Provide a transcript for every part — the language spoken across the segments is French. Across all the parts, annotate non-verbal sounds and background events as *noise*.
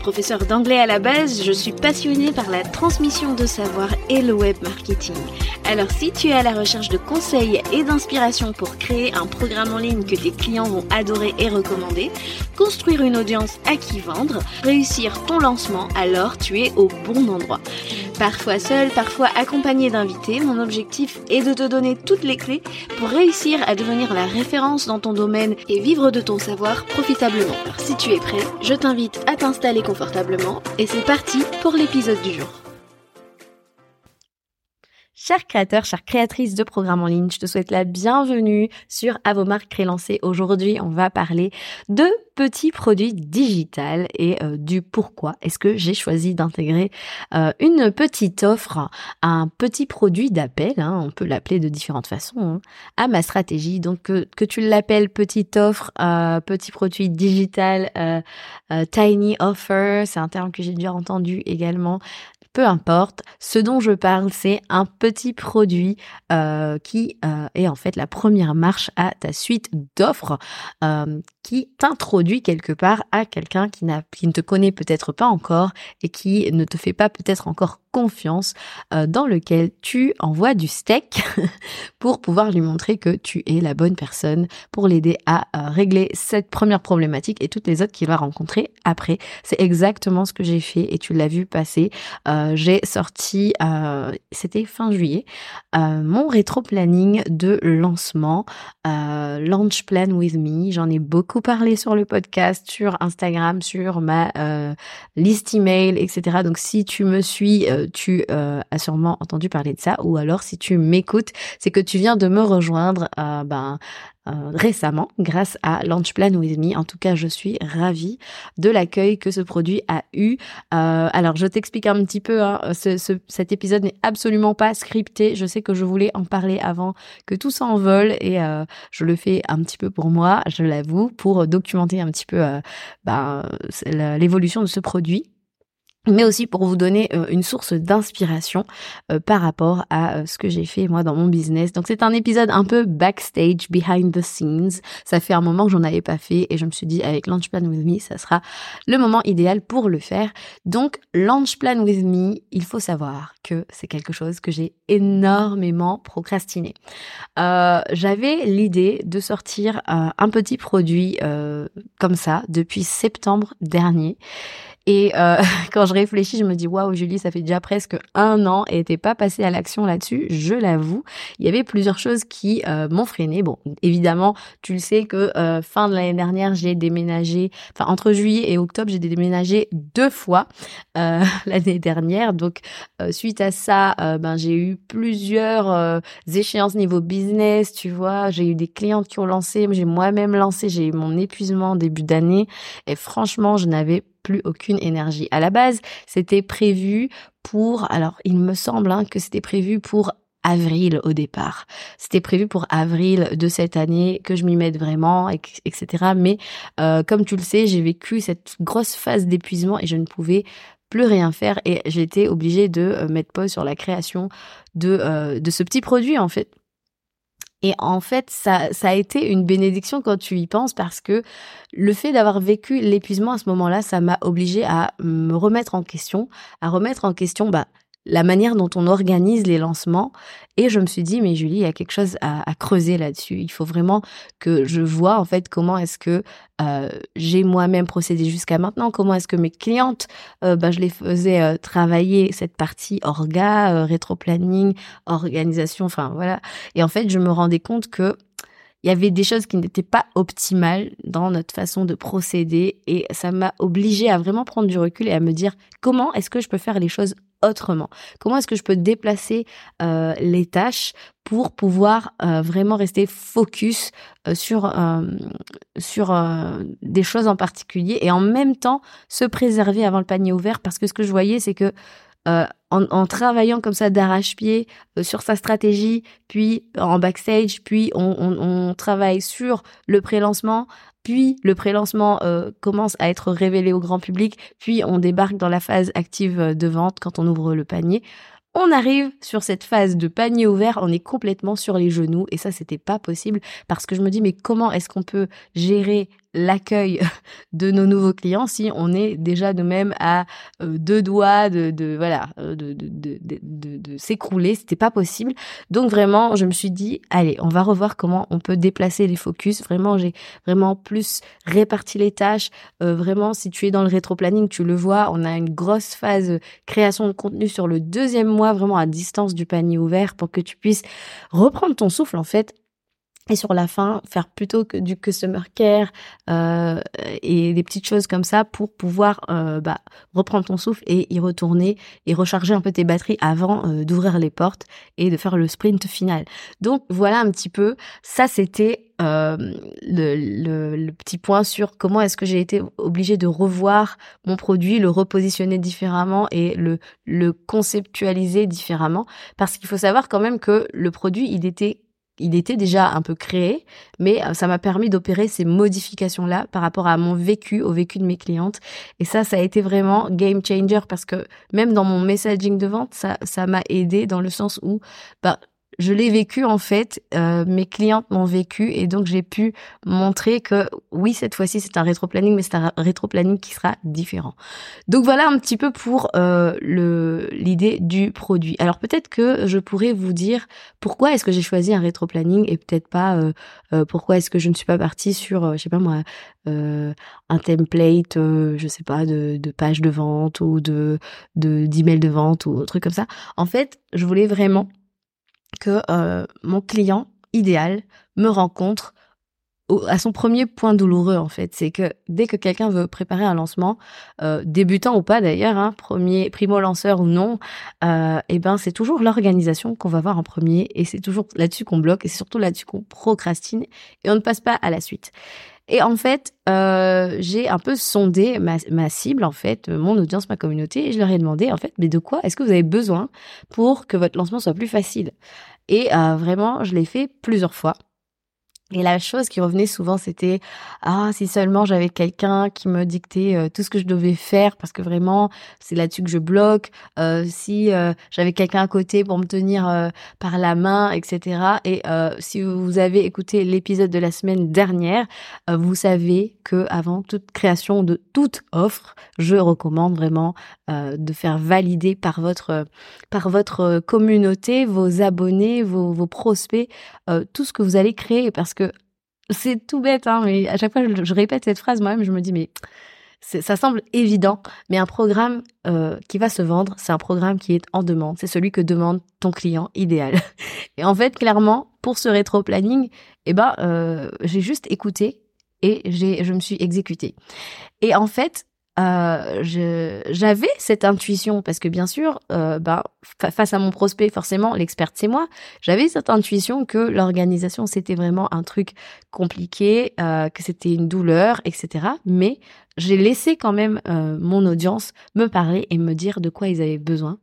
Professeur d'anglais à la base, je suis passionnée par la transmission de savoir et le web marketing. Alors si tu es à la recherche de conseils et d'inspiration pour créer un programme en ligne que tes clients vont adorer et recommander, construire une audience à qui vendre, réussir ton lancement, alors tu es au bon endroit. Parfois seul, parfois accompagné d'invités, mon objectif est de te donner toutes les clés pour réussir à devenir la référence dans ton domaine et vivre de ton savoir profitablement. Alors si tu es prêt, je t'invite à t'installer et c'est parti pour l'épisode du jour. Chers créateurs, chères créatrices de programmes en ligne, je te souhaite la bienvenue sur Avomark Crélancé. Aujourd'hui, on va parler de petits produits digitales et euh, du pourquoi est-ce que j'ai choisi d'intégrer euh, une petite offre, un petit produit d'appel, hein, on peut l'appeler de différentes façons, hein, à ma stratégie. Donc que, que tu l'appelles petite offre, euh, petit produit digital, tiny offer, c'est un terme que j'ai déjà entendu également peu importe. Ce dont je parle, c'est un petit produit euh, qui euh, est en fait la première marche à ta suite d'offres euh, qui t'introduit quelque part à quelqu'un qui, qui ne te connaît peut-être pas encore et qui ne te fait pas peut-être encore confiance euh, dans lequel tu envoies du steak *laughs* pour pouvoir lui montrer que tu es la bonne personne pour l'aider à euh, régler cette première problématique et toutes les autres qu'il va rencontrer après. C'est exactement ce que j'ai fait et tu l'as vu passer. Euh, j'ai sorti, c'était fin juillet, mon rétro-planning de lancement, Launch Plan With Me. J'en ai beaucoup parlé sur le podcast, sur Instagram, sur ma liste email, etc. Donc si tu me suis tu euh, as sûrement entendu parler de ça, ou alors si tu m'écoutes, c'est que tu viens de me rejoindre euh, ben, euh, récemment grâce à Launch Plan With Me. En tout cas, je suis ravie de l'accueil que ce produit a eu. alors, je t'explique un petit peu, hein, cet épisode n'est absolument pas scripté. Je sais que je voulais en parler avant que tout s'envole et je le fais un petit peu pour moi, je l'avoue, pour documenter un petit peu ben, l'évolution de ce produit mais aussi pour vous donner euh, une source d'inspiration euh, par rapport à euh, ce que j'ai fait moi dans mon business. Donc c'est un épisode un peu backstage, behind the scenes. Ça fait un moment que j'en avais pas fait et je me suis dit avec Launch Plan With Me, ça sera le moment idéal pour le faire. Donc Launch Plan With Me, il faut savoir que c'est quelque chose que j'ai énormément procrastiné. J'avais l'idée de sortir un petit produit comme ça depuis septembre dernier. Et euh, *laughs* quand je réfléchis, je me dis waouh, Julie, ça fait déjà presque un an et t'es pas passée à l'action là-dessus. Je l'avoue, il y avait plusieurs choses qui euh, m'ont freiné. Bon, évidemment, tu le sais que euh, fin de l'année dernière, j'ai déménagé. Enfin, entre juillet et octobre, j'ai déménagé deux fois *laughs* l'année dernière. Donc, suite à ça, ben j'ai eu plusieurs échéances niveau business. Tu vois, j'ai eu des clientes qui ont lancé, j'ai moi-même lancé, j'ai eu mon épuisement début d'année. Et franchement, je n'avais plus aucune énergie. À la base, c'était prévu pour, alors il me semble hein, que c'était prévu pour avril au départ. C'était prévu pour avril de cette année que je m'y mette vraiment, etc. Mais euh, comme tu le sais, j'ai vécu cette grosse phase d'épuisement et je ne pouvais plus rien faire et j'étais obligée de euh, mettre pause sur la création de, euh, de ce petit produit en fait et en fait, ça, ça a été une bénédiction quand tu y penses parce que le fait d'avoir vécu l'épuisement à ce moment-là, ça m'a obligé à me remettre en question, à remettre en question bah, la manière dont on organise les lancements. Et je me suis dit, mais Julie, il y a quelque chose à, creuser là-dessus. Il faut vraiment que je vois en fait comment est-ce que euh, j'ai moi-même procédé jusqu'à maintenant, comment est-ce que mes clientes, bah, je les faisais euh, travailler cette partie orga, rétro-planning, organisation, enfin voilà. Et en fait, je me rendais compte que il y avait des choses qui n'étaient pas optimales dans notre façon de procéder et ça m'a obligé à vraiment prendre du recul et à me dire comment est-ce que je peux faire les choses autrement. Comment est-ce que je peux déplacer euh, les tâches pour pouvoir euh, vraiment rester focus euh, sur sur des choses en particulier et en même temps se préserver avant le panier ouvert? Parce que ce que je voyais c'est que en, travaillant comme ça d'arrache-pied sur sa stratégie, puis en backstage, puis on, on travaille sur le pré-lancement, puis le prélancement euh, commence à être révélé au grand public, puis on débarque dans la phase active de vente quand on ouvre le panier. On arrive sur cette phase de panier ouvert, on est complètement sur les genoux. Et ça c'était pas possible parce que je me dis mais comment est-ce qu'on peut gérer l'accueil *laughs* de nos nouveaux clients si on est déjà de même à euh, deux doigts de, voilà euh, de, de, de, de, de s'écrouler. C'était pas possible. Donc vraiment je me suis dit allez on va revoir comment on peut déplacer les focus. Vraiment j'ai vraiment plus réparti les tâches. Euh, vraiment si tu es dans le rétro planning tu le vois on a une grosse phase création de contenu sur le deuxième mois vraiment à distance du panier ouvert pour que tu puisses reprendre ton souffle en fait et sur la fin faire plutôt que du customer care euh, et des petites choses comme ça pour pouvoir euh, bah, reprendre ton souffle et y retourner et recharger un peu tes batteries avant euh, d'ouvrir les portes et de faire le sprint final. Donc voilà un petit peu, ça c'était le, petit point sur comment est-ce que j'ai été obligée de revoir mon produit, le repositionner différemment et le, le conceptualiser différemment parce qu'il faut savoir quand même que le produit il était il était déjà un peu créé, mais euh, ça m'a permis d'opérer ces modifications-là par rapport à mon vécu, au vécu de mes clientes. Et ça, ça a été vraiment game changer parce que même dans mon messaging de vente, ça, ça m'a aidé dans le sens où, bah, je l'ai vécu en fait, euh, mes clientes m'ont vécu et donc j'ai pu montrer que oui, cette fois-ci c'est un rétro-planning, mais c'est un rétro-planning qui sera différent. Donc voilà un petit peu pour euh, l'idée du produit. Alors peut-être que je pourrais vous dire pourquoi est-ce que j'ai choisi un rétro-planning et peut-être pas euh, pourquoi est-ce que je ne suis pas partie sur, je sais pas moi, un template, je sais pas, de, de page de vente ou de d'email de vente ou un truc comme ça. En fait, je voulais vraiment que euh, mon client idéal me rencontre à son premier point douloureux en fait, c'est que dès que quelqu'un veut préparer un lancement, euh, débutant ou pas d'ailleurs, hein, premier primo lanceur ou non, euh, eh ben c'est toujours l'organisation qu'on va voir en premier et c'est toujours là-dessus qu'on bloque et c'est surtout là-dessus qu'on procrastine et on ne passe pas à la suite. Et en fait, euh, j'ai un peu sondé ma, cible, en fait, mon audience, ma communauté, et je leur ai demandé, en fait, mais de quoi est-ce que vous avez besoin pour que votre lancement soit plus facile? Et euh, vraiment, je l'ai fait plusieurs fois. Et la chose qui revenait souvent, c'était ah si seulement j'avais quelqu'un qui me dictait euh, tout ce que je devais faire, parce que vraiment c'est là-dessus que je bloque. Euh, si euh, j'avais quelqu'un à côté pour me tenir par la main, etc. Et si vous avez écouté l'épisode de la semaine dernière, vous savez que avant toute création de toute offre, je recommande vraiment de faire valider par votre par votre communauté, vos abonnés, vos, vos prospects, tout ce que vous allez créer, parce que c'est tout bête, hein, mais à chaque fois, je, répète cette phrase moi-même, je me dis, mais ça semble évident, mais un programme euh, qui va se vendre, c'est un programme qui est en demande. C'est celui que demande ton client idéal. *laughs* Et en fait, clairement, pour ce rétro-planning, eh ben, euh, j'ai juste écouté et je me suis exécutée. Et en fait, euh, j'avais cette intuition parce que bien sûr, euh, bah, face à mon prospect, forcément, l'experte c'est moi. J'avais cette intuition que l'organisation c'était vraiment un truc compliqué, euh, que c'était une douleur, etc. Mais j'ai laissé quand même mon audience me parler et me dire de quoi ils avaient besoin.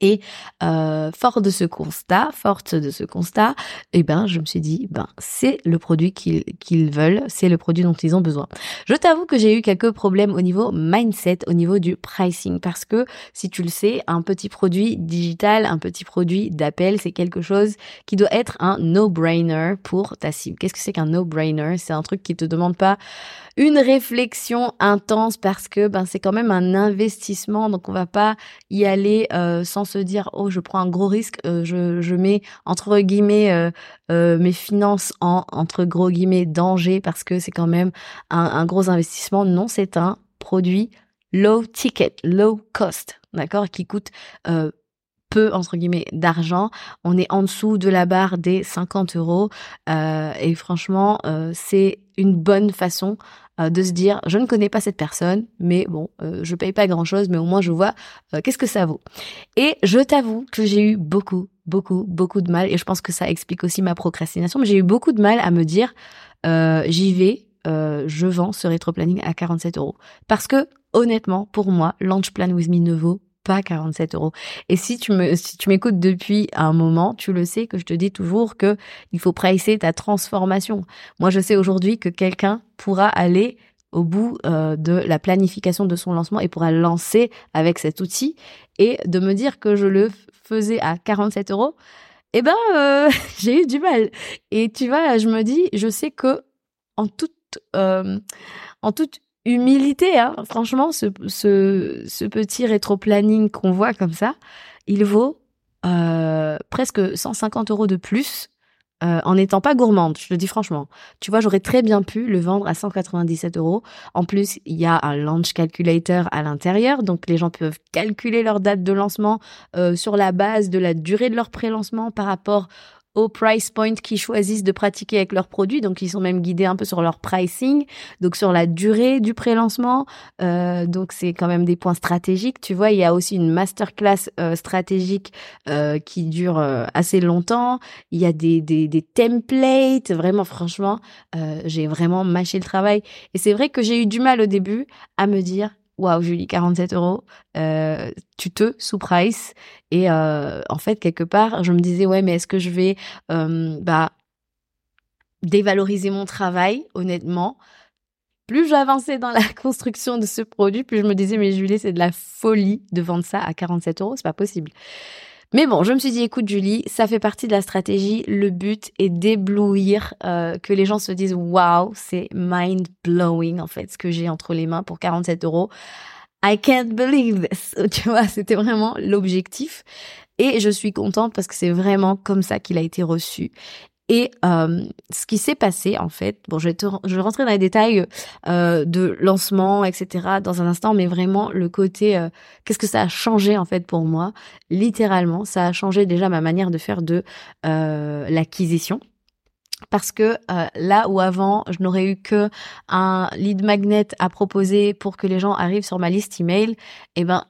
Et euh, fort de ce constat, forte de ce constat, eh ben, je me suis dit, ben, c'est le produit qu'ils veulent, c'est le produit dont ils ont besoin. Je t'avoue que j'ai eu quelques problèmes au niveau mindset, au niveau du pricing, parce que si tu le sais, un petit produit digital, un petit produit d'appel, c'est quelque chose qui doit être un no-brainer pour ta cible. Qu'est-ce que c'est qu'un no-brainer? C'est un truc qui te demande pas une réflexion intense parce que ben c'est quand même un investissement, donc on va pas y aller euh, sans se dire oh je prends un gros risque, euh, je, je mets entre guillemets euh, mes finances en entre gros guillemets danger parce que c'est quand même un, gros investissement. Non, c'est un produit low ticket, low cost, d'accord, qui coûte peu entre guillemets d'argent. On est en dessous de la barre des 50 euros et franchement c'est une bonne façon de se dire je ne connais pas cette personne, mais bon, euh, je paye pas grand chose, mais au moins je vois euh, qu'est-ce que ça vaut. Et je t'avoue que j'ai eu beaucoup, beaucoup, beaucoup de mal, et je pense que ça explique aussi ma procrastination, mais j'ai eu beaucoup de mal à me dire j'y vais, je vends ce rétro-planning à 47 euros. Parce que honnêtement, pour moi, Launch Plan With Me ne vaut pas 47 euros. Et si tu me, si tu m'écoutes depuis un moment, tu le sais que je te dis toujours que il faut pricer ta transformation. Moi, je sais aujourd'hui que quelqu'un pourra aller au bout euh, de la planification de son lancement et pourra lancer avec cet outil et de me dire que je le faisais à 47 euros, eh ben euh, *laughs* j'ai eu du mal. Et tu vois, je me dis, je sais que en toute euh, en toute humilité, hein, franchement, ce, ce, petit rétro-planning qu'on voit comme ça, il vaut euh, presque 150 euros de plus euh, en n'étant pas gourmande, je le dis franchement. Tu vois, j'aurais très bien pu le vendre à 197 euros. En plus, il y a un launch calculator à l'intérieur, donc les gens peuvent calculer leur date de lancement euh, sur la base de la durée de leur pré-lancement par rapport price point qu'ils choisissent de pratiquer avec leurs produits. Donc, ils sont même guidés un peu sur leur pricing, donc sur la durée du pré-lancement. Euh, donc, c'est quand même des points stratégiques. Tu vois, il y a aussi une masterclass euh, stratégique euh, qui dure assez longtemps. Il y a des, des, templates. Vraiment, franchement, j'ai vraiment mâché le travail. Et c'est vrai que j'ai eu du mal au début à me dire, waouh Julie 47 euros. Euh, tu te sous price et euh, en fait quelque part je me disais ouais mais est-ce que je vais euh, bah dévaloriser mon travail honnêtement? Plus j'avançais dans la *laughs* construction de ce produit plus je me disais mais Julie c'est de la folie de vendre ça à 47 euros. C'est pas possible mais bon, je me suis dit, écoute Julie, ça fait partie de la stratégie. Le but est d'éblouir, euh, que les gens se disent, waouh, c'est mind blowing en fait, ce que j'ai entre les mains pour 47 euros. I can't believe this. *laughs* Tu vois, c'était vraiment l'objectif. Et je suis contente parce que c'est vraiment comme ça qu'il a été reçu. Et euh, ce qui s'est passé, en fait, bon, je vais, te, je vais rentrer dans les détails euh, de lancement, etc. dans un instant, mais vraiment le côté, euh, qu'est-ce que ça a changé en fait pour moi? Littéralement, ça a changé déjà ma manière de faire de euh, l'acquisition. Parce que euh, là où avant je n'aurais eu que un lead magnet à proposer pour que les gens arrivent sur ma liste email, et eh ben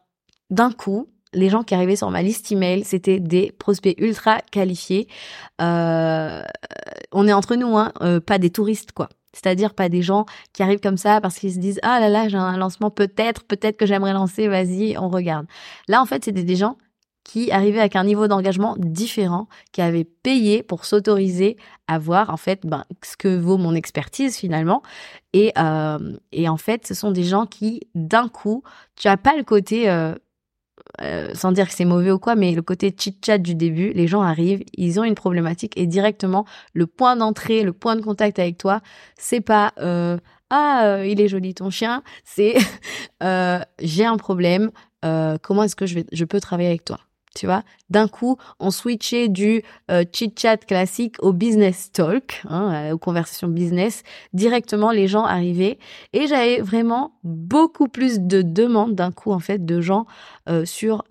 d'un coup les gens qui arrivaient sur ma liste email, c'était des prospects ultra qualifiés. Euh, on est entre nous, hein, euh, pas des touristes, quoi. C'est-à-dire pas des gens qui arrivent comme ça parce qu'ils se disent ah là là j'ai un lancement peut-être peut-être que j'aimerais lancer vas-y on regarde. Là en fait c'était des gens qui arrivaient avec un niveau d'engagement différent, qui avaient payé pour s'autoriser à voir en fait ben, ce que vaut mon expertise finalement. Et, euh, et en fait, ce sont des gens qui d'un coup, tu as pas le côté euh, sans dire que c'est mauvais ou quoi, mais le côté chit-chat du début, les gens arrivent, ils ont une problématique et directement le point d'entrée, le point de contact avec toi, c'est pas euh, ah euh, il est joli ton chien, c'est *laughs* j'ai un problème, comment est-ce que je vais je peux travailler avec toi? Tu vois. D'un coup, on switchait du euh, chit-chat classique au business talk, hein, euh, aux conversations business. Directement, les gens arrivaient et j'avais vraiment beaucoup plus de demandes d'un coup, en fait, de gens euh, sur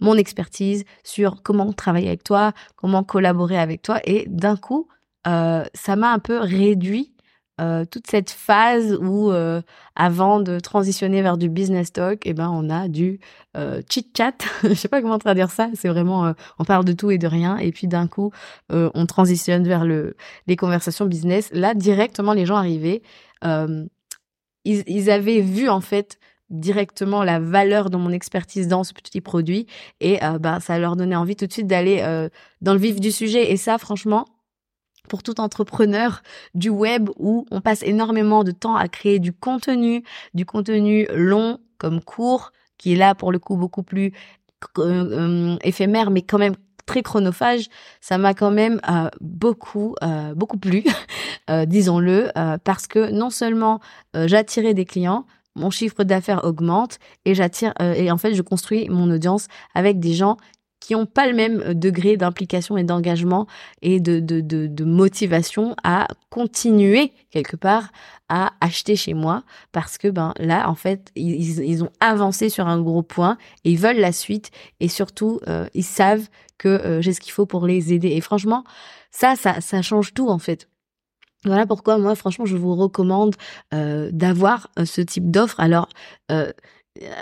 mon expertise, sur comment travailler avec toi, comment collaborer avec toi. Et d'un coup, ça m'a un peu réduit euh, toute cette phase où euh, avant de transitionner vers du business talk, eh ben on a du euh, chit chat. *laughs* Je sais pas comment traduire ça. C'est vraiment on parle de tout et de rien et puis d'un coup on transitionne vers le les conversations business. Là directement les gens arrivaient, ils, avaient vu en fait directement la valeur de mon expertise dans ce petit produit et bah ça leur donnait envie tout de suite d'aller dans le vif du sujet et ça franchement pour tout entrepreneur du web où on passe énormément de temps à créer du contenu, du contenu long comme court, qui est là pour le coup beaucoup plus euh, euh, éphémère, mais quand même très chronophage, ça m'a quand même euh, beaucoup beaucoup plu, *laughs* disons-le, parce que non seulement j'attirais des clients, mon chiffre d'affaires augmente et j'attire et en fait je construis mon audience avec des gens qui n'ont pas le même euh, degré d'implication et d'engagement et de, de, de, motivation à continuer quelque part à acheter chez moi parce que ben là en fait ils, ils ont avancé sur un gros point et ils veulent la suite et surtout euh, ils savent que euh, j'ai ce qu'il faut pour les aider. Et franchement ça ça ça change tout en fait. Voilà pourquoi moi franchement je vous recommande d'avoir ce type d'offre. Alors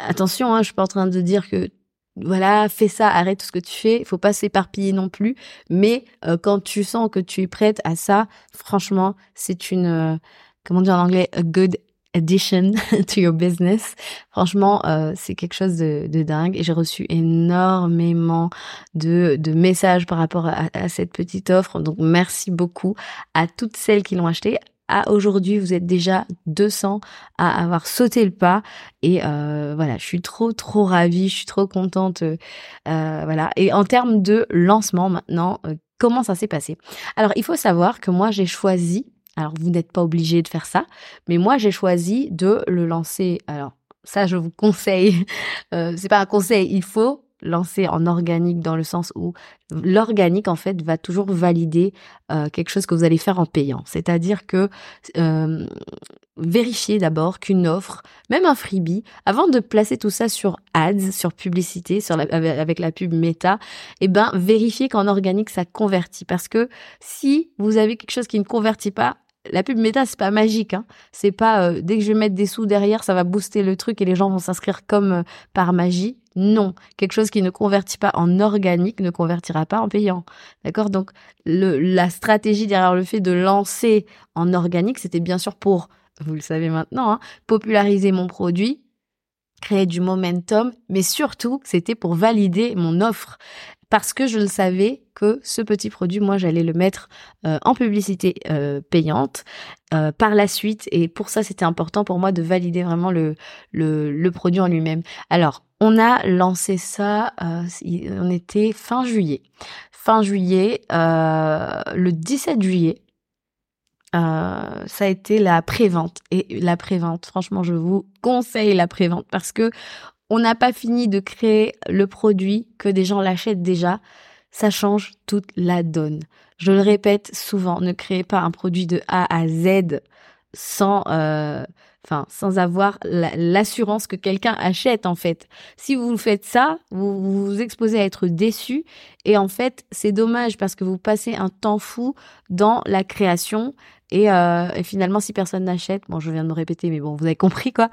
attention hein, je suis pas en train de dire que voilà, fais ça, arrête tout ce que tu fais. Il faut pas s'éparpiller non plus. Mais euh, quand tu sens que tu es prête à ça, franchement, c'est une, euh, comment dire en anglais, a good addition *laughs* to your business. Franchement, euh, c'est quelque chose de, dingue et j'ai reçu énormément de, de messages par rapport à, à, cette petite offre. Donc merci beaucoup à toutes celles qui l'ont acheté. À aujourd'hui, vous êtes déjà 200 à avoir sauté le pas et euh, voilà, je suis trop trop ravie, je suis trop contente. Euh, voilà. Et en termes de lancement maintenant, euh, comment ça s'est passé? Alors, il faut savoir que moi j'ai choisi alors, vous n'êtes pas obligé de faire ça, mais moi, j'ai choisi de le lancer. Alors, ça, je vous conseille. *laughs* C'est pas un conseil, il faut lancer en organique dans le sens où l'organique en fait va toujours valider euh, quelque chose que vous allez faire en payant. C'est-à-dire que euh, vérifiez d'abord qu'une offre, même un freebie, avant de placer tout ça sur ads, sur publicité, avec la pub méta, eh ben vérifiez qu'en organique ça convertit parce que si vous avez quelque chose qui ne convertit pas, la pub méta, c'est pas magique. Hein. C'est pas euh, dès que je vais mettre des sous derrière, ça va booster le truc et les gens vont s'inscrire comme euh, par magie. Non, quelque chose qui ne convertit pas en organique ne convertira pas en payant. D'accord? Donc la stratégie derrière le fait de lancer en organique, c'était bien sûr pour, vous le savez maintenant, hein, populariser mon produit, créer du momentum, mais surtout c'était pour valider mon offre parce que je le savais que ce petit produit, moi, j'allais le mettre euh, en publicité euh, payante euh, par la suite. Et pour ça, c'était important pour moi de valider vraiment le, le, le produit en lui-même. Alors, on a lancé ça, on était fin juillet. Fin juillet, le 17 juillet, ça a été la prévente. Et la prévente, franchement, je vous conseille la prévente parce que on n'a pas fini de créer le produit que des gens l'achètent déjà, ça change toute la donne. Je le répète souvent, ne créez pas un produit de A à Z sans, euh, sans avoir l'assurance que quelqu'un achète en fait. Si vous faites ça, vous vous exposez à être déçu et en fait, c'est dommage parce que vous passez un temps fou dans la création et, euh, et, finalement, si personne n'achète, bon, je viens de me répéter, mais bon, vous avez compris quoi.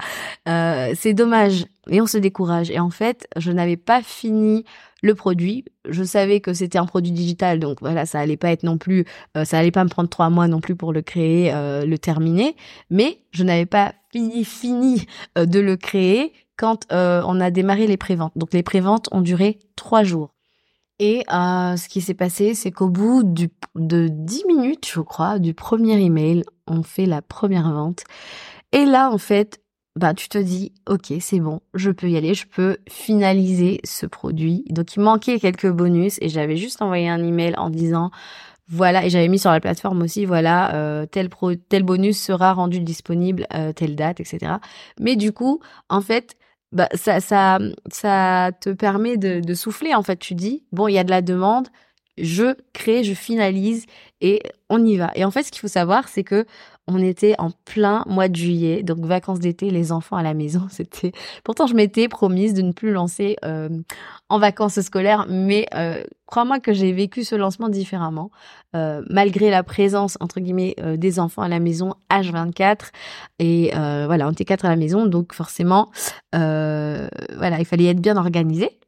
Euh, c'est dommage et on se décourage. Et en fait, je n'avais pas fini le produit. Je savais que c'était un produit digital, donc voilà, ça allait pas être non plus, euh, ça allait pas me prendre trois mois non plus pour le créer, euh, le terminer. Mais je n'avais pas fini fini euh, de le créer quand on a démarré les préventes. Donc les préventes ont duré trois jours. Et euh, ce qui s'est passé, c'est qu'au bout de 10 minutes, je crois, du premier email, on fait la première vente. Et là, en fait, bah, tu te dis, OK, c'est bon, je peux y aller, je peux finaliser ce produit. Donc, il manquait quelques bonus et j'avais juste envoyé un email en disant, voilà, et j'avais mis sur la plateforme aussi, voilà, euh, tel bonus sera rendu disponible euh, telle date, etc. Mais du coup, en fait, bah, ça, te permet de souffler. En fait, tu dis, bon, il y a de la demande, je crée, je finalise et on y va. Et en fait, ce qu'il faut savoir, c'est que on était en plein mois de juillet, donc vacances d'été, les enfants à la maison. *laughs* C'était. Pourtant, je m'étais promise de ne plus lancer euh, en vacances scolaires, mais euh, crois-moi que j'ai vécu ce lancement différemment, euh, malgré la présence entre guillemets des enfants à la maison H24 et voilà, on était quatre à la maison, donc forcément, voilà, il fallait être bien organisé.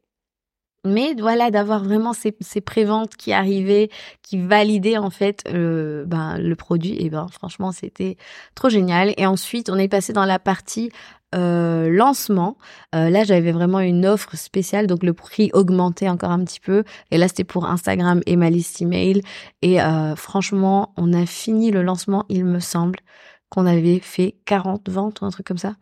Mais voilà, d'avoir vraiment ces, préventes qui arrivaient, qui validaient en fait euh, ben, le produit, et ben franchement c'était trop génial. Et ensuite on est passé dans la partie euh, lancement. Euh, là j'avais vraiment une offre spéciale, donc le prix augmentait encore un petit peu. Et là c'était pour Instagram et ma liste email. Et franchement on a fini le lancement, il me semble qu'on avait fait 40 ventes ou un truc comme ça.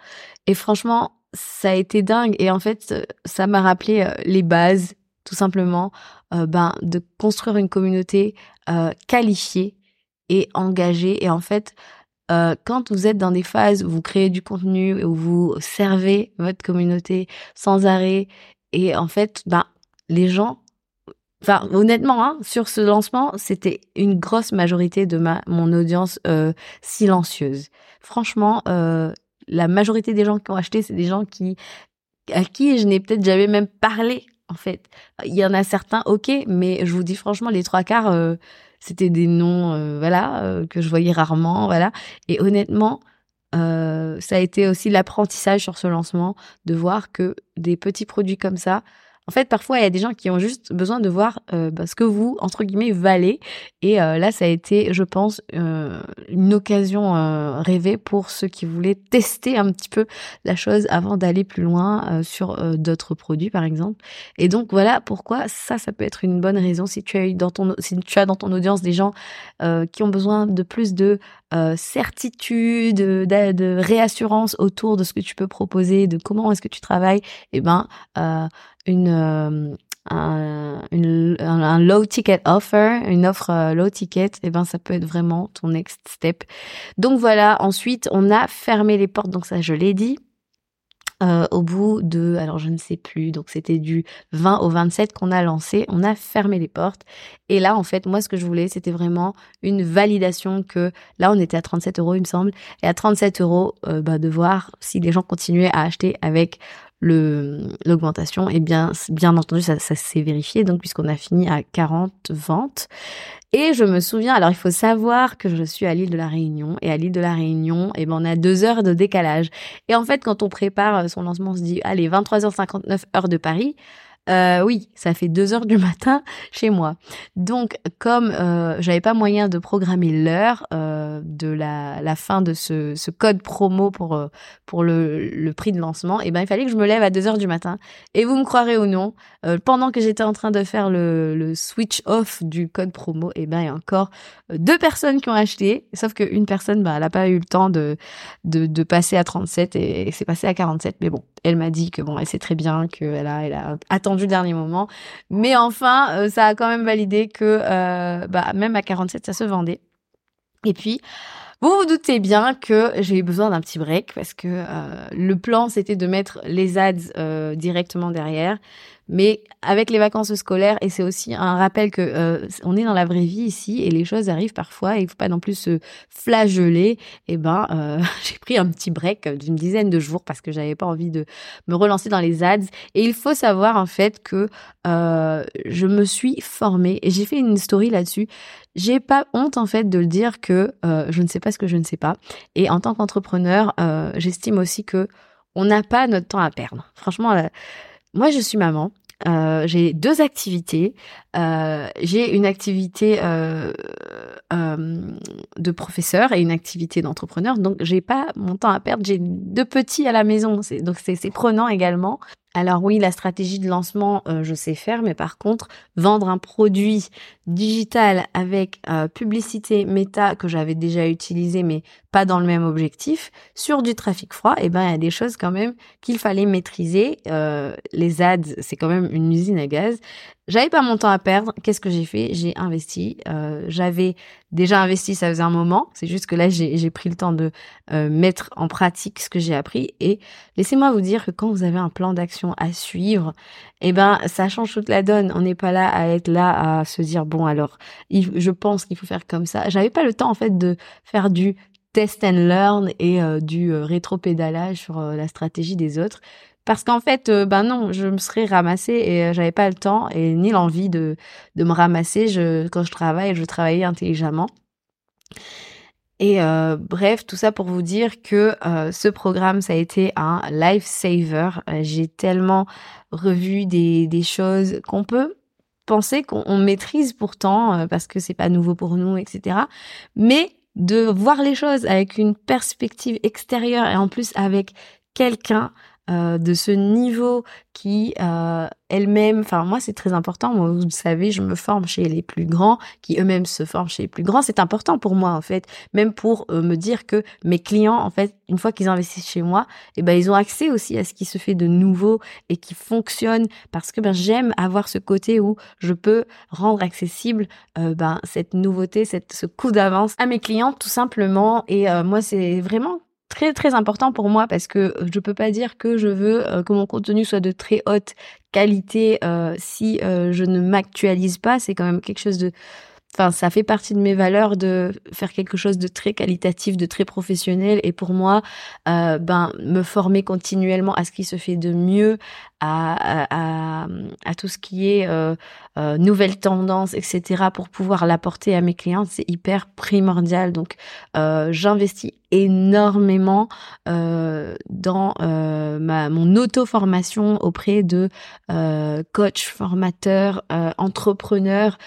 Et franchement, ça a été dingue et en fait ça m'a rappelé euh, les bases tout simplement euh, ben de construire une communauté euh, qualifiée et engagée et en fait quand vous êtes dans des phases où vous créez du contenu où vous servez votre communauté sans arrêt et en fait ben les gens Enfin, honnêtement, hein, sur ce lancement, c'était une grosse majorité de ma mon audience silencieuse. Franchement, euh, la majorité des gens qui ont acheté, c'est des gens qui à qui je n'ai peut-être jamais même parlé en fait. Il y en a certains, ok, mais je vous dis franchement, les trois quarts, euh, c'était des noms, euh, voilà, euh, que je voyais rarement, voilà. Et honnêtement, ça a été aussi l'apprentissage sur ce lancement de voir que des petits produits comme ça, En fait, parfois, il y a des gens qui ont juste besoin de voir euh, bah, ce que vous, entre guillemets, valez. Et euh, là, ça a été, je pense, euh, une occasion rêvée pour ceux qui voulaient tester un petit peu la chose avant d'aller plus loin sur d'autres produits, par exemple. Et donc, voilà pourquoi ça, ça peut être une bonne raison si tu as dans ton, audience des gens qui ont besoin de plus de certitude, de, de, réassurance autour de ce que tu peux proposer, de comment est-ce que tu travailles. Eh ben, une, euh, un, une, un, low ticket offer, une offre euh, low ticket, et eh ben ça peut être vraiment ton next step. Donc voilà. Ensuite, on a fermé les portes. Donc ça, je l'ai dit. Euh, au bout de, alors je ne sais plus, donc c'était du 20 au 27 qu'on a lancé, on a fermé les portes. Et là, en fait, moi, ce que je voulais, c'était vraiment une validation que là, on était à 37 euros, il me semble, et à 37 euros, euh, bah, de voir si les gens continuaient à acheter avec l'augmentation, et bien, bien entendu, ça, ça s'est vérifié, donc puisqu'on a fini à 40 ventes. Et je me souviens, alors il faut savoir que je suis à l'île de la Réunion, et à l'île de la Réunion, et eh ben, on a deux heures de décalage. Et en fait, quand on prépare son lancement, on se dit, allez, 23h59 heure de Paris, euh, oui, ça fait deux heures du matin chez moi. Donc, comme euh, j'avais pas moyen de programmer l'heure euh, de la, la, fin de ce, ce code promo pour euh, pour le, le, prix de lancement, et eh ben il fallait que je me lève à deux heures du matin. Et vous me croirez ou non, euh, pendant que j'étais en train de faire le, le switch off du code promo, et eh ben il y a encore deux personnes qui ont acheté. Sauf qu'une personne, bah, elle a pas eu le temps de de, de passer à 37 et, et c'est passé à 47. Mais bon, elle m'a dit que bon, elle sait très bien qu'elle a elle a attendu du dernier moment. Mais enfin, euh, ça a quand même validé que euh, bah, même à 47, ça se vendait. Et puis, vous vous doutez bien que j'ai eu besoin d'un petit break parce que euh, le plan, c'était de mettre les ads directement derrière. Mais avec les vacances scolaires, et c'est aussi un rappel que euh, on est dans la vraie vie ici et les choses arrivent parfois et il faut pas non plus se flageller. Et eh ben, euh, *laughs* j'ai pris un petit break d'une dizaine de jours parce que j'avais pas envie de me relancer dans les ads. Et il faut savoir en fait que euh, je me suis formée et j'ai fait une story là-dessus. J'ai pas honte en fait de le dire que euh, je ne sais pas ce que je ne sais pas. Et en tant qu'entrepreneur, euh, j'estime aussi que on n'a pas notre temps à perdre. Franchement moi, je suis maman. Euh, j'ai deux activités. Euh, j'ai une activité euh, euh, de professeur et une activité d'entrepreneur. Donc, j'ai pas mon temps à perdre. J'ai deux petits à la maison. Donc, c'est prenant également. Alors oui, la stratégie de lancement, euh, je sais faire, mais par contre, vendre un produit digital avec euh, publicité méta que j'avais déjà utilisé, mais pas dans le même objectif, sur du trafic froid, eh ben il y a des choses quand même qu'il fallait maîtriser. Euh, les ads, c'est quand même une usine à gaz. J'avais pas mon temps à perdre. Qu'est-ce que j'ai fait? J'ai investi. J'avais déjà investi, ça faisait un moment. C'est juste que là, j'ai pris le temps de mettre en pratique ce que j'ai appris. Et laissez-moi vous dire que quand vous avez un plan d'action à suivre, eh ben, ça change toute la donne. On n'est pas là à être là à se dire bon alors, je pense qu'il faut faire comme ça. J'avais pas le temps en fait de faire du test and learn et euh, du euh, rétro-pédalage sur la stratégie des autres. Parce qu'en fait, euh, ben non, je me serais ramassée et euh, j'avais pas le temps et ni l'envie de, de me ramasser. Je, quand je travaille, je travaillais intelligemment. Et euh, bref, tout ça pour vous dire que ce programme, ça a été un lifesaver. J'ai tellement revu des, des choses qu'on peut penser qu'on maîtrise pourtant parce que c'est pas nouveau pour nous, etc. Mais de voir les choses avec une perspective extérieure et en plus avec quelqu'un euh, de ce niveau qui euh, elle-même, enfin moi c'est très important, moi vous le savez, je me forme chez les plus grands, qui eux-mêmes se forment chez les plus grands, c'est important pour moi en fait, même pour euh, me dire que mes clients en fait, une fois qu'ils investissent chez moi, et eh ben ils ont accès aussi à ce qui se fait de nouveau et qui fonctionne. Parce que ben j'aime avoir ce côté où je peux rendre accessible ben cette nouveauté, cette ce coup d'avance à mes clients tout simplement. Et moi c'est vraiment très très important pour moi parce que euh, je peux pas dire que je veux euh, que mon contenu soit de très haute qualité euh, si je ne m'actualise pas. C'est quand même quelque chose de Enfin, ça fait partie de mes valeurs de faire quelque chose de très qualitatif, de très professionnel. Et pour moi, ben me former continuellement à ce qui se fait de mieux, à, à, tout ce qui est euh, nouvelles tendances, etc., pour pouvoir l'apporter à mes clients, c'est hyper primordial. Donc, euh, j'investis énormément euh, dans euh, ma, mon auto-formation auprès de euh, coachs, formateurs, euh, entrepreneurs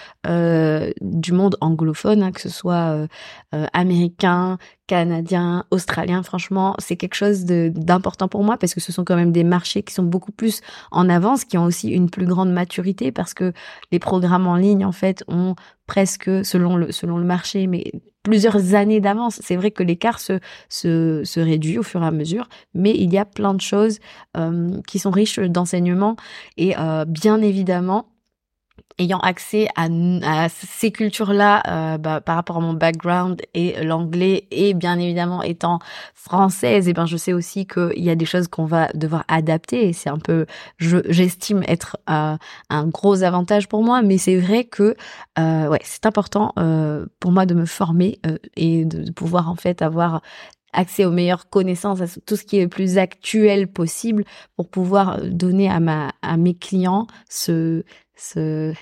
du monde anglophone, hein, que ce soit américain, canadien, australien. Franchement, c'est quelque chose d'important pour moi parce que ce sont quand même des marchés qui sont beaucoup plus en avance, qui ont aussi une plus grande maturité parce que les programmes en ligne, en fait, ont presque, selon le, selon le marché, mais plusieurs années d'avance. C'est vrai que l'écart se, se, se, réduit au fur et à mesure, mais il y a plein de choses euh, qui sont riches d'enseignements et euh, bien évidemment, ayant accès à, ces cultures-là euh, bah, par rapport à mon background et l'anglais et bien évidemment étant française, et eh ben je sais aussi qu'il y a des choses qu'on va devoir adapter et c'est un peu, j'estime être euh, un gros avantage pour moi, mais c'est vrai que euh, ouais c'est important pour moi de me former et de, de pouvoir en fait avoir accès aux meilleures connaissances, à tout ce qui est le plus actuel possible pour pouvoir donner à ma à mes clients ce ce,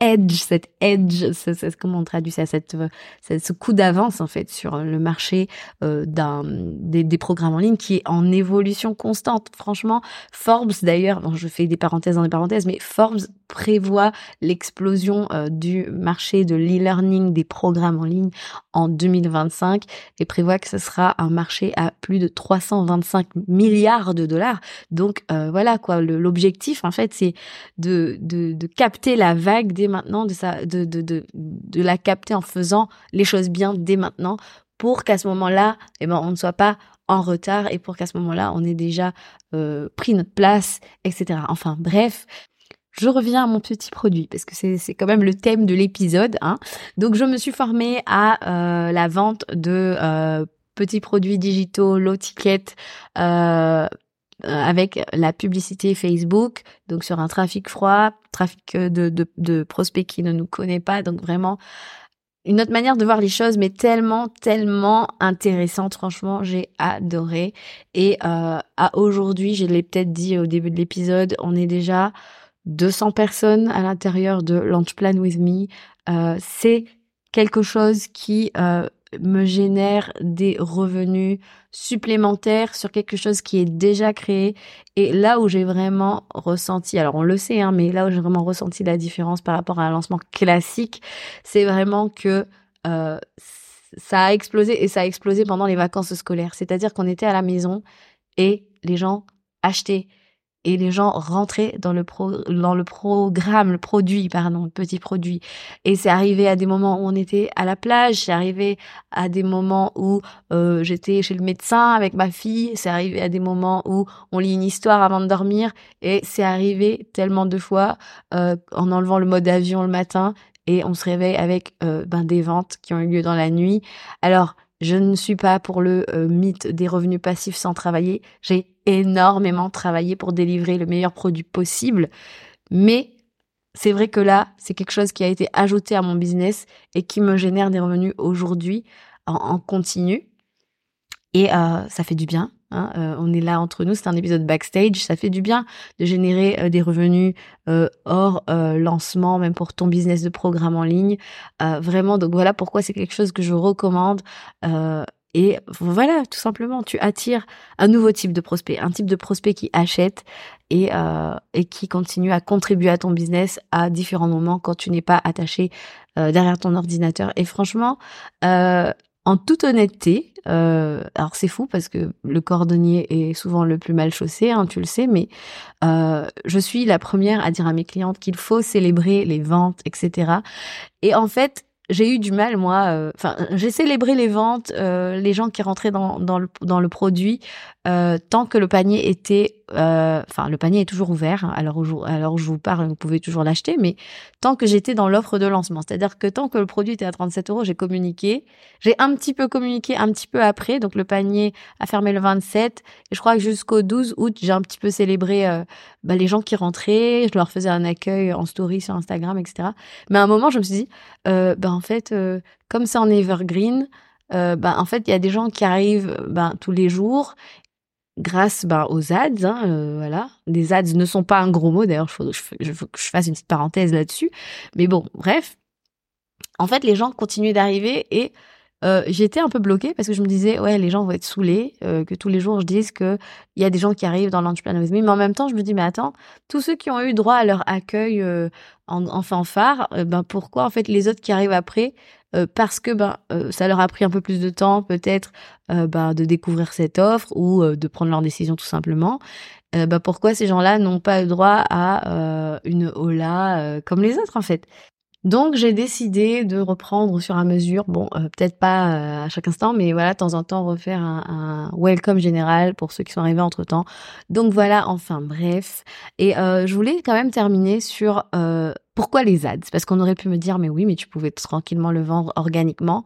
edge, cette edge, ce, comment on traduit ça, cette, ce coup d'avance en fait sur le marché euh, des, programmes en ligne qui est en évolution constante. Franchement, Forbes d'ailleurs, je fais des parenthèses dans des parenthèses, mais Forbes prévoit l'explosion euh, du marché de l'e-learning des programmes en ligne en 2025 et prévoit que ce sera un marché à plus de 325 milliards de dollars. Donc euh, voilà quoi, l'objectif en fait c'est de capter la vague dès maintenant, de, la capter en faisant les choses bien dès maintenant pour qu'à ce moment-là, eh ben, on ne soit pas en retard et pour qu'à ce moment-là, on ait déjà euh, pris notre place, etc. Enfin bref, je reviens à mon petit produit parce que c'est quand même le thème de l'épisode. Hein. Donc je me suis formée à euh, la vente de euh, petits produits digitaux, low ticket, avec la publicité Facebook, donc sur un trafic froid, trafic de, de, de prospects qui ne nous connaît pas, donc vraiment une autre manière de voir les choses, mais tellement, tellement intéressante. Franchement, j'ai adoré. Et euh, à aujourd'hui, je l'ai peut-être dit au début de l'épisode, on est déjà 200 personnes à l'intérieur de Launch Plan With Me. Euh, c'est quelque chose qui euh, me génère des revenus supplémentaires sur quelque chose qui est déjà créé. Et là où j'ai vraiment ressenti, alors on le sait, hein, mais là où j'ai vraiment ressenti la différence par rapport à un lancement classique, c'est vraiment que euh, ça a explosé et ça a explosé pendant les vacances scolaires. C'est-à-dire qu'on était à la maison et les gens achetaient et les gens rentraient dans le pro, dans le programme, le produit, pardon, le petit produit. Et c'est arrivé à des moments où on était à la plage, c'est arrivé à des moments où euh, j'étais chez le médecin avec ma fille, c'est arrivé à des moments où on lit une histoire avant de dormir, et c'est arrivé tellement de fois euh, en enlevant le mode avion le matin et on se réveille avec euh, ben, des ventes qui ont eu lieu dans la nuit. Alors je ne suis pas pour le euh, mythe des revenus passifs sans travailler. J'ai énormément travaillé pour délivrer le meilleur produit possible. Mais c'est vrai que là, c'est quelque chose qui a été ajouté à mon business et qui me génère des revenus aujourd'hui en, continu. Et euh, ça fait du bien. Hein, euh, on est là entre nous, c'est un épisode backstage, ça fait du bien de générer euh, des revenus euh, hors lancement, même pour ton business de programme en ligne. vraiment, donc voilà pourquoi c'est quelque chose que je recommande. et voilà, tout simplement, tu attires un nouveau type de prospect, un type de prospect qui achète et, et qui continue à contribuer à ton business à différents moments quand tu n'es pas attaché derrière ton ordinateur. Et franchement, en toute honnêteté, euh, alors c'est fou parce que le cordonnier est souvent le plus mal chaussé, hein, tu le sais, mais euh, je suis la première à dire à mes clientes qu'il faut célébrer les ventes, etc. Et en fait, j'ai eu du mal moi euh, enfin j'ai célébré les ventes les gens qui rentraient dans le produit euh, tant que le panier était enfin le panier est toujours ouvert. Alors alors je vous parle vous pouvez toujours l'acheter mais tant que j'étais dans l'offre de lancement. C'est-à-dire que tant que le produit était à 37 euros j'ai communiqué. J'ai un petit peu communiqué un petit peu après. Donc le panier a fermé le 27 et je crois que jusqu'au 12 août j'ai un petit peu célébré bah, les gens qui rentraient. Je leur faisais un accueil en story sur Instagram etc mais à un moment je me suis dit ben en fait, euh, comme c'est en evergreen, euh, ben, en fait, il y a des gens qui arrivent ben, tous les jours. Grâce ben, aux ads. Hein, euh, voilà, les ads ne sont pas un gros mot. D'ailleurs, il faut, que je fasse une petite parenthèse là-dessus. Mais bon, bref. En fait, les gens continuaient d'arriver et euh, j'étais un peu bloquée parce que je me disais ouais les gens vont être saoulés euh, que tous les jours je dise que il y a des gens qui arrivent dans l'entrepreneuriat mais en même temps je me dis mais attends tous ceux qui ont eu droit à leur accueil en, en, fanfare ben pourquoi en fait les autres qui arrivent après parce que ben ça leur a pris un peu plus de temps peut-être ben, de découvrir cette offre ou de prendre leur décision tout simplement ben, pourquoi ces gens-là n'ont pas eu droit à une hola comme les autres en fait? Donc j'ai décidé de reprendre au fur à mesure, bon euh, peut-être pas euh, à chaque instant, mais voilà de temps en temps refaire un, welcome général pour ceux qui sont arrivés entre temps. Donc voilà, enfin bref. Et euh, je voulais quand même terminer sur pourquoi les ads? Parce qu'on aurait pu me dire mais oui, mais tu pouvais tranquillement le vendre organiquement.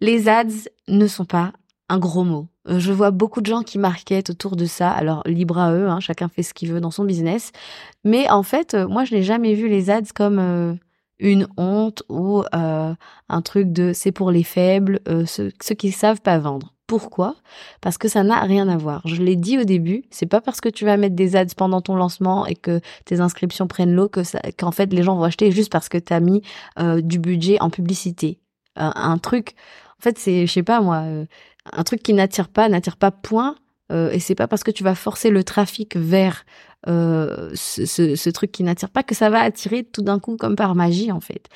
Les ads ne sont pas un gros mot. Je vois beaucoup de gens qui marketent autour de ça. Alors libre à eux, hein, chacun fait ce qu'il veut dans son business. Mais en fait, moi je n'ai jamais vu les ads comme une honte ou euh, un truc de c'est pour les faibles, euh, ceux, qui savent pas vendre. Pourquoi? Parce que ça n'a rien à voir. Je l'ai dit au début, c'est pas parce que tu vas mettre des ads pendant ton lancement et que tes inscriptions prennent l'eau que qu'en fait les gens vont acheter juste parce que tu as mis euh, du budget en publicité. un truc, en fait c'est, je sais pas moi, un truc qui n'attire pas, n'attire pas point. et c'est pas parce que tu vas forcer le trafic vers euh, ce, truc qui n'attire pas, que ça va attirer tout d'un coup comme par magie en fait.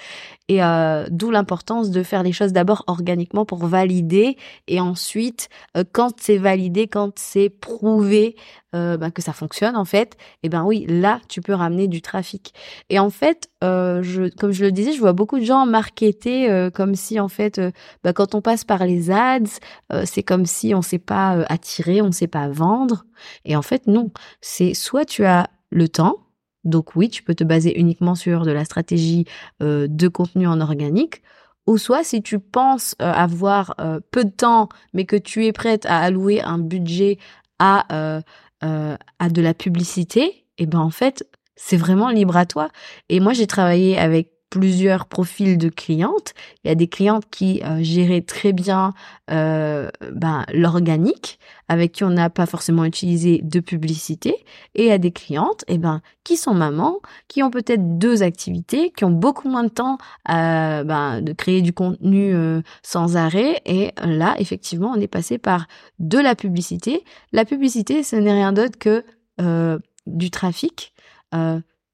Et euh, d'où l'importance de faire les choses d'abord organiquement pour valider et ensuite euh, quand c'est validé, quand c'est prouvé ben, que ça fonctionne en fait, et eh ben oui là tu peux ramener du trafic. Et en fait, comme je le disais, je vois beaucoup de gens marketer comme si en fait ben, quand on passe par les ads, c'est comme si on sait pas attirer, on sait pas vendre. Et en fait non, c'est soit tu as le temps donc oui, tu peux te baser uniquement sur de la stratégie euh, de contenu en organique. Ou soit si tu penses euh, avoir euh, peu de temps, mais que tu es prête à allouer un budget à, à de la publicité, et eh ben en fait, c'est vraiment libre à toi. Et moi, j'ai travaillé avec plusieurs profils de clientes. Il y a des clientes qui euh, géraient très bien euh, ben, l'organique, avec qui on n'a pas forcément utilisé de publicité, et il y a des clientes eh ben, qui sont mamans, qui ont peut-être deux activités, qui ont beaucoup moins de temps euh, ben, de créer du contenu euh, sans arrêt, et là, effectivement, on est passé par de la publicité. La publicité, ce n'est rien d'autre que euh, du trafic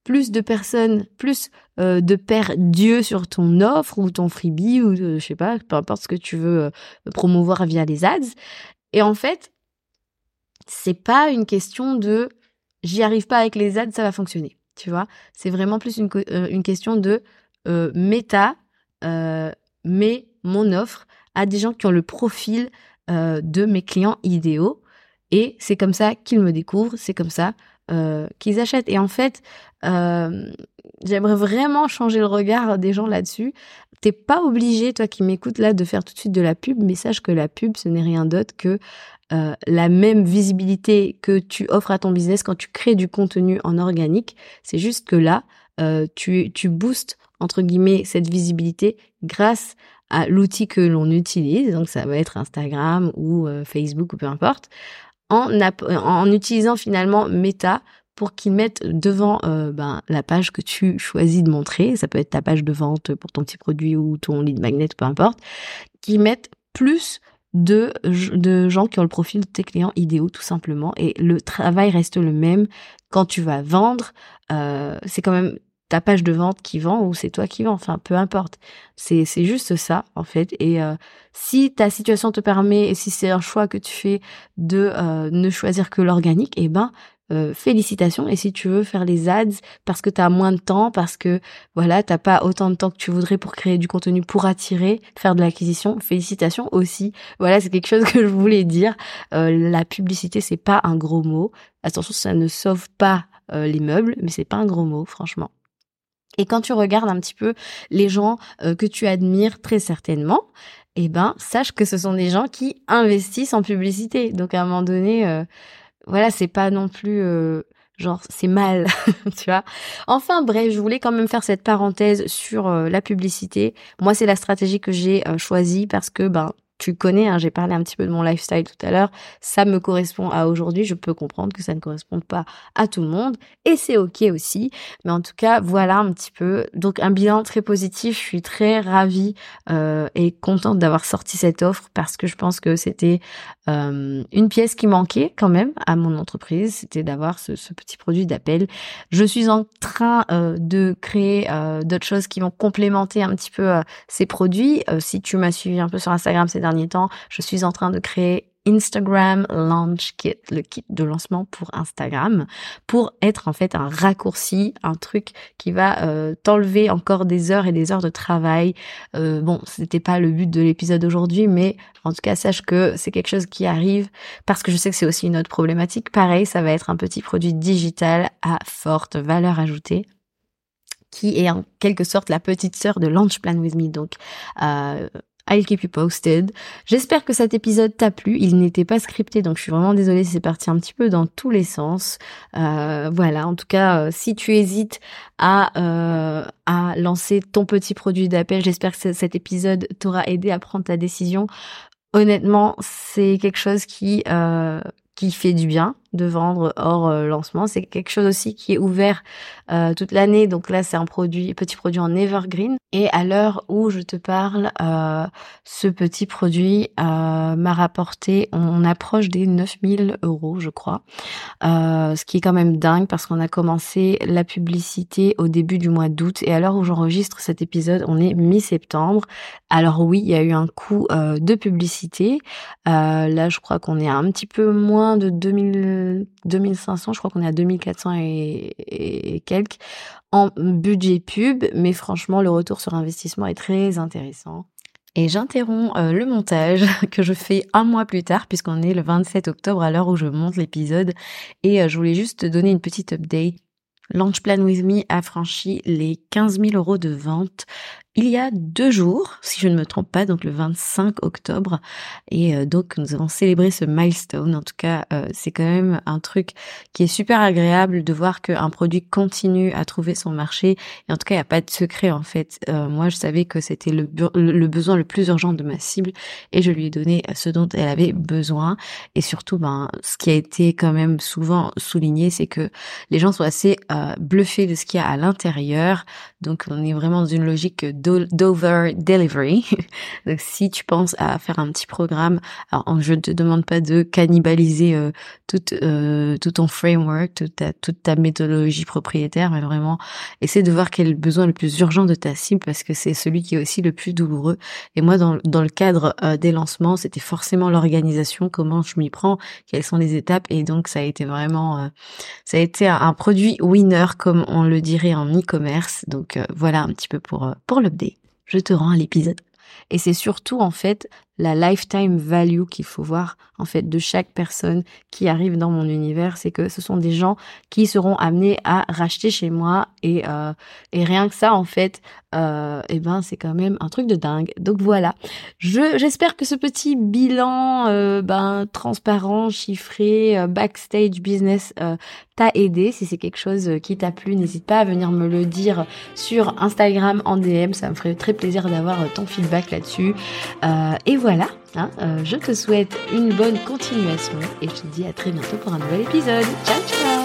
plus de personnes, plus euh, de père Dieu sur ton offre ou ton freebie ou euh, je sais pas, peu importe ce que tu veux euh, promouvoir via les ads. Et en fait, c'est pas une question de j'y arrive pas avec les ads, ça va fonctionner. Tu vois, c'est vraiment plus une, une question de méta, mais mon offre à des gens qui ont le profil de mes clients idéaux. Et c'est comme ça qu'ils me découvrent, c'est comme ça euh, qu'ils achètent. Et en fait, euh, j'aimerais vraiment changer le regard des gens là-dessus. T'es pas obligé, toi qui m'écoutes là, de faire tout de suite de la pub, mais sache que la pub, ce n'est rien d'autre que euh, la même visibilité que tu offres à ton business quand tu crées du contenu en organique. C'est juste que là, tu, tu boostes, entre guillemets, cette visibilité grâce à l'outil que l'on utilise. Donc ça va être Instagram ou Facebook ou peu importe en, en utilisant finalement Meta pour qu'ils mettent devant euh, ben, la page que tu choisis de montrer, ça peut être ta page de vente pour ton petit produit ou ton lead magnet, peu importe, qui mettent plus de, de gens qui ont le profil de tes clients idéaux tout simplement. Et le travail reste le même. Quand tu vas vendre euh, c'est quand même ta page de vente qui vend ou c'est toi qui vends, enfin peu importe. C'est juste ça en fait. Et euh, si ta situation te permet et si c'est un choix que tu fais de euh, ne choisir que l'organique, eh ben euh, félicitations. Et si tu veux faire les ads parce que tu as moins de temps, parce que voilà, t'as pas autant de temps que tu voudrais pour créer du contenu, pour attirer, faire de l'acquisition, félicitations aussi. Voilà, c'est quelque chose *laughs* que je voulais dire. la publicité, c'est pas un gros mot. Attention, ça ne sauve pas les meubles, mais c'est pas un gros mot, franchement. Et quand tu regardes un petit peu les gens euh, que tu admires très certainement, eh ben, sache que ce sont des gens qui investissent en publicité. Donc à un moment donné, euh, voilà, c'est pas non plus euh, genre c'est mal, *laughs* tu vois. Enfin bref, je voulais quand même faire cette parenthèse sur la publicité. Moi, c'est la stratégie que j'ai choisie parce que ben tu connais, hein, j'ai parlé un petit peu de mon lifestyle tout à l'heure, ça me correspond à aujourd'hui, je peux comprendre que ça ne correspond pas à tout le monde et c'est ok aussi. Mais en tout cas, voilà un petit peu. Donc un bilan très positif, je suis très ravie euh, et contente d'avoir sorti cette offre parce que je pense que c'était euh, une pièce qui manquait quand même à mon entreprise, c'était d'avoir ce, petit produit d'appel. Je suis en train euh, de créer d'autres choses qui vont complémenter un petit peu ces produits. si tu m'as suivi un peu sur Instagram, c'est derniers temps, je suis en train de créer Instagram Launch Kit, le kit de lancement pour Instagram, pour être en fait un raccourci, un truc qui va euh, t'enlever encore des heures et des heures de travail. Euh, bon, c'était pas le but de l'épisode d'aujourd'hui, mais en tout cas sache que c'est quelque chose qui arrive parce que je sais que c'est aussi une autre problématique. Pareil, ça va être un petit produit digital à forte valeur ajoutée qui est en quelque sorte la petite sœur de Launch Plan With Me. Donc, euh, I'll keep you posted. J'espère que cet épisode t'a plu. Il n'était pas scripté, donc je suis vraiment désolée si c'est parti un petit peu dans tous les sens. Euh, voilà, en tout cas, euh, si tu hésites à, euh, à lancer ton petit produit d'appel, j'espère que cet épisode t'aura aidé à prendre ta décision. Honnêtement, c'est quelque chose qui qui fait du bien de vendre hors euh, lancement. C'est quelque chose aussi qui est ouvert euh, toute l'année. Donc là, c'est un produit, petit produit en evergreen. Et à l'heure où je te parle, euh, ce petit produit m'a rapporté, on approche des 9000 euros, je crois. ce qui est quand même dingue parce qu'on a commencé la publicité au début du mois d'août. Et à l'heure où j'enregistre cet épisode, on est mi-septembre. Alors oui, il y a eu un coût de publicité. là, je crois qu'on est un petit peu moins de 2000 2500, je crois qu'on est à 2400 et, quelques en budget pub, mais franchement, le retour sur investissement est très intéressant. Et j'interromps euh, le montage *laughs* que je fais un mois plus tard puisqu'on est le 27 octobre à l'heure où je monte l'épisode et euh, je voulais juste te donner une petite update. Launch Plan With Me a franchi les 15 000 euros de vente il y a deux jours, si je ne me trompe pas, donc le 25 octobre. Et euh, donc nous avons célébré ce milestone. En tout cas, euh, c'est quand même un truc qui est super agréable de voir qu'un produit continue à trouver son marché. Et en tout cas, il n'y a pas de secret en fait. Euh, moi, je savais que c'était le, le, besoin le plus urgent de ma cible et je lui ai donné ce dont elle avait besoin. Et surtout, ben, ce qui a été quand même souvent souligné, c'est que les gens sont assez bluffés de ce qu'il y a à l'intérieur. Donc, on est vraiment dans une logique Dover Delivery. *laughs* Donc si tu penses à faire un petit programme, alors je ne te demande pas de cannibaliser euh, tout, euh, tout ton framework, toute ta, toute ta méthodologie propriétaire, mais vraiment essaie de voir quel est le besoin le plus urgent de ta cible parce que c'est celui qui est aussi le plus douloureux. Et moi, dans, dans le cadre euh, des lancements, c'était forcément l'organisation, comment je m'y prends, quelles sont les étapes. Et donc ça a été vraiment, euh, ça a été un, un, produit winner comme on le dirait en e-commerce. Donc voilà un petit peu pour, pour le je te rends à l'épisode. Et c'est surtout en fait la lifetime value qu'il faut voir en fait de chaque personne qui arrive dans mon univers, c'est que ce sont des gens qui seront amenés à racheter chez moi et euh, et rien que ça en fait, euh, eh ben c'est quand même un truc de dingue. Donc voilà, je j'espère que ce petit bilan euh, ben transparent, chiffré, euh, backstage business euh, t'a aidé. Si c'est quelque chose qui t'a plu, n'hésite pas à venir me le dire sur Instagram en DM, ça me ferait très plaisir d'avoir ton feedback là-dessus. et voilà, hein, euh, je te souhaite une bonne continuation et je te dis à très bientôt pour un nouvel épisode. Ciao ciao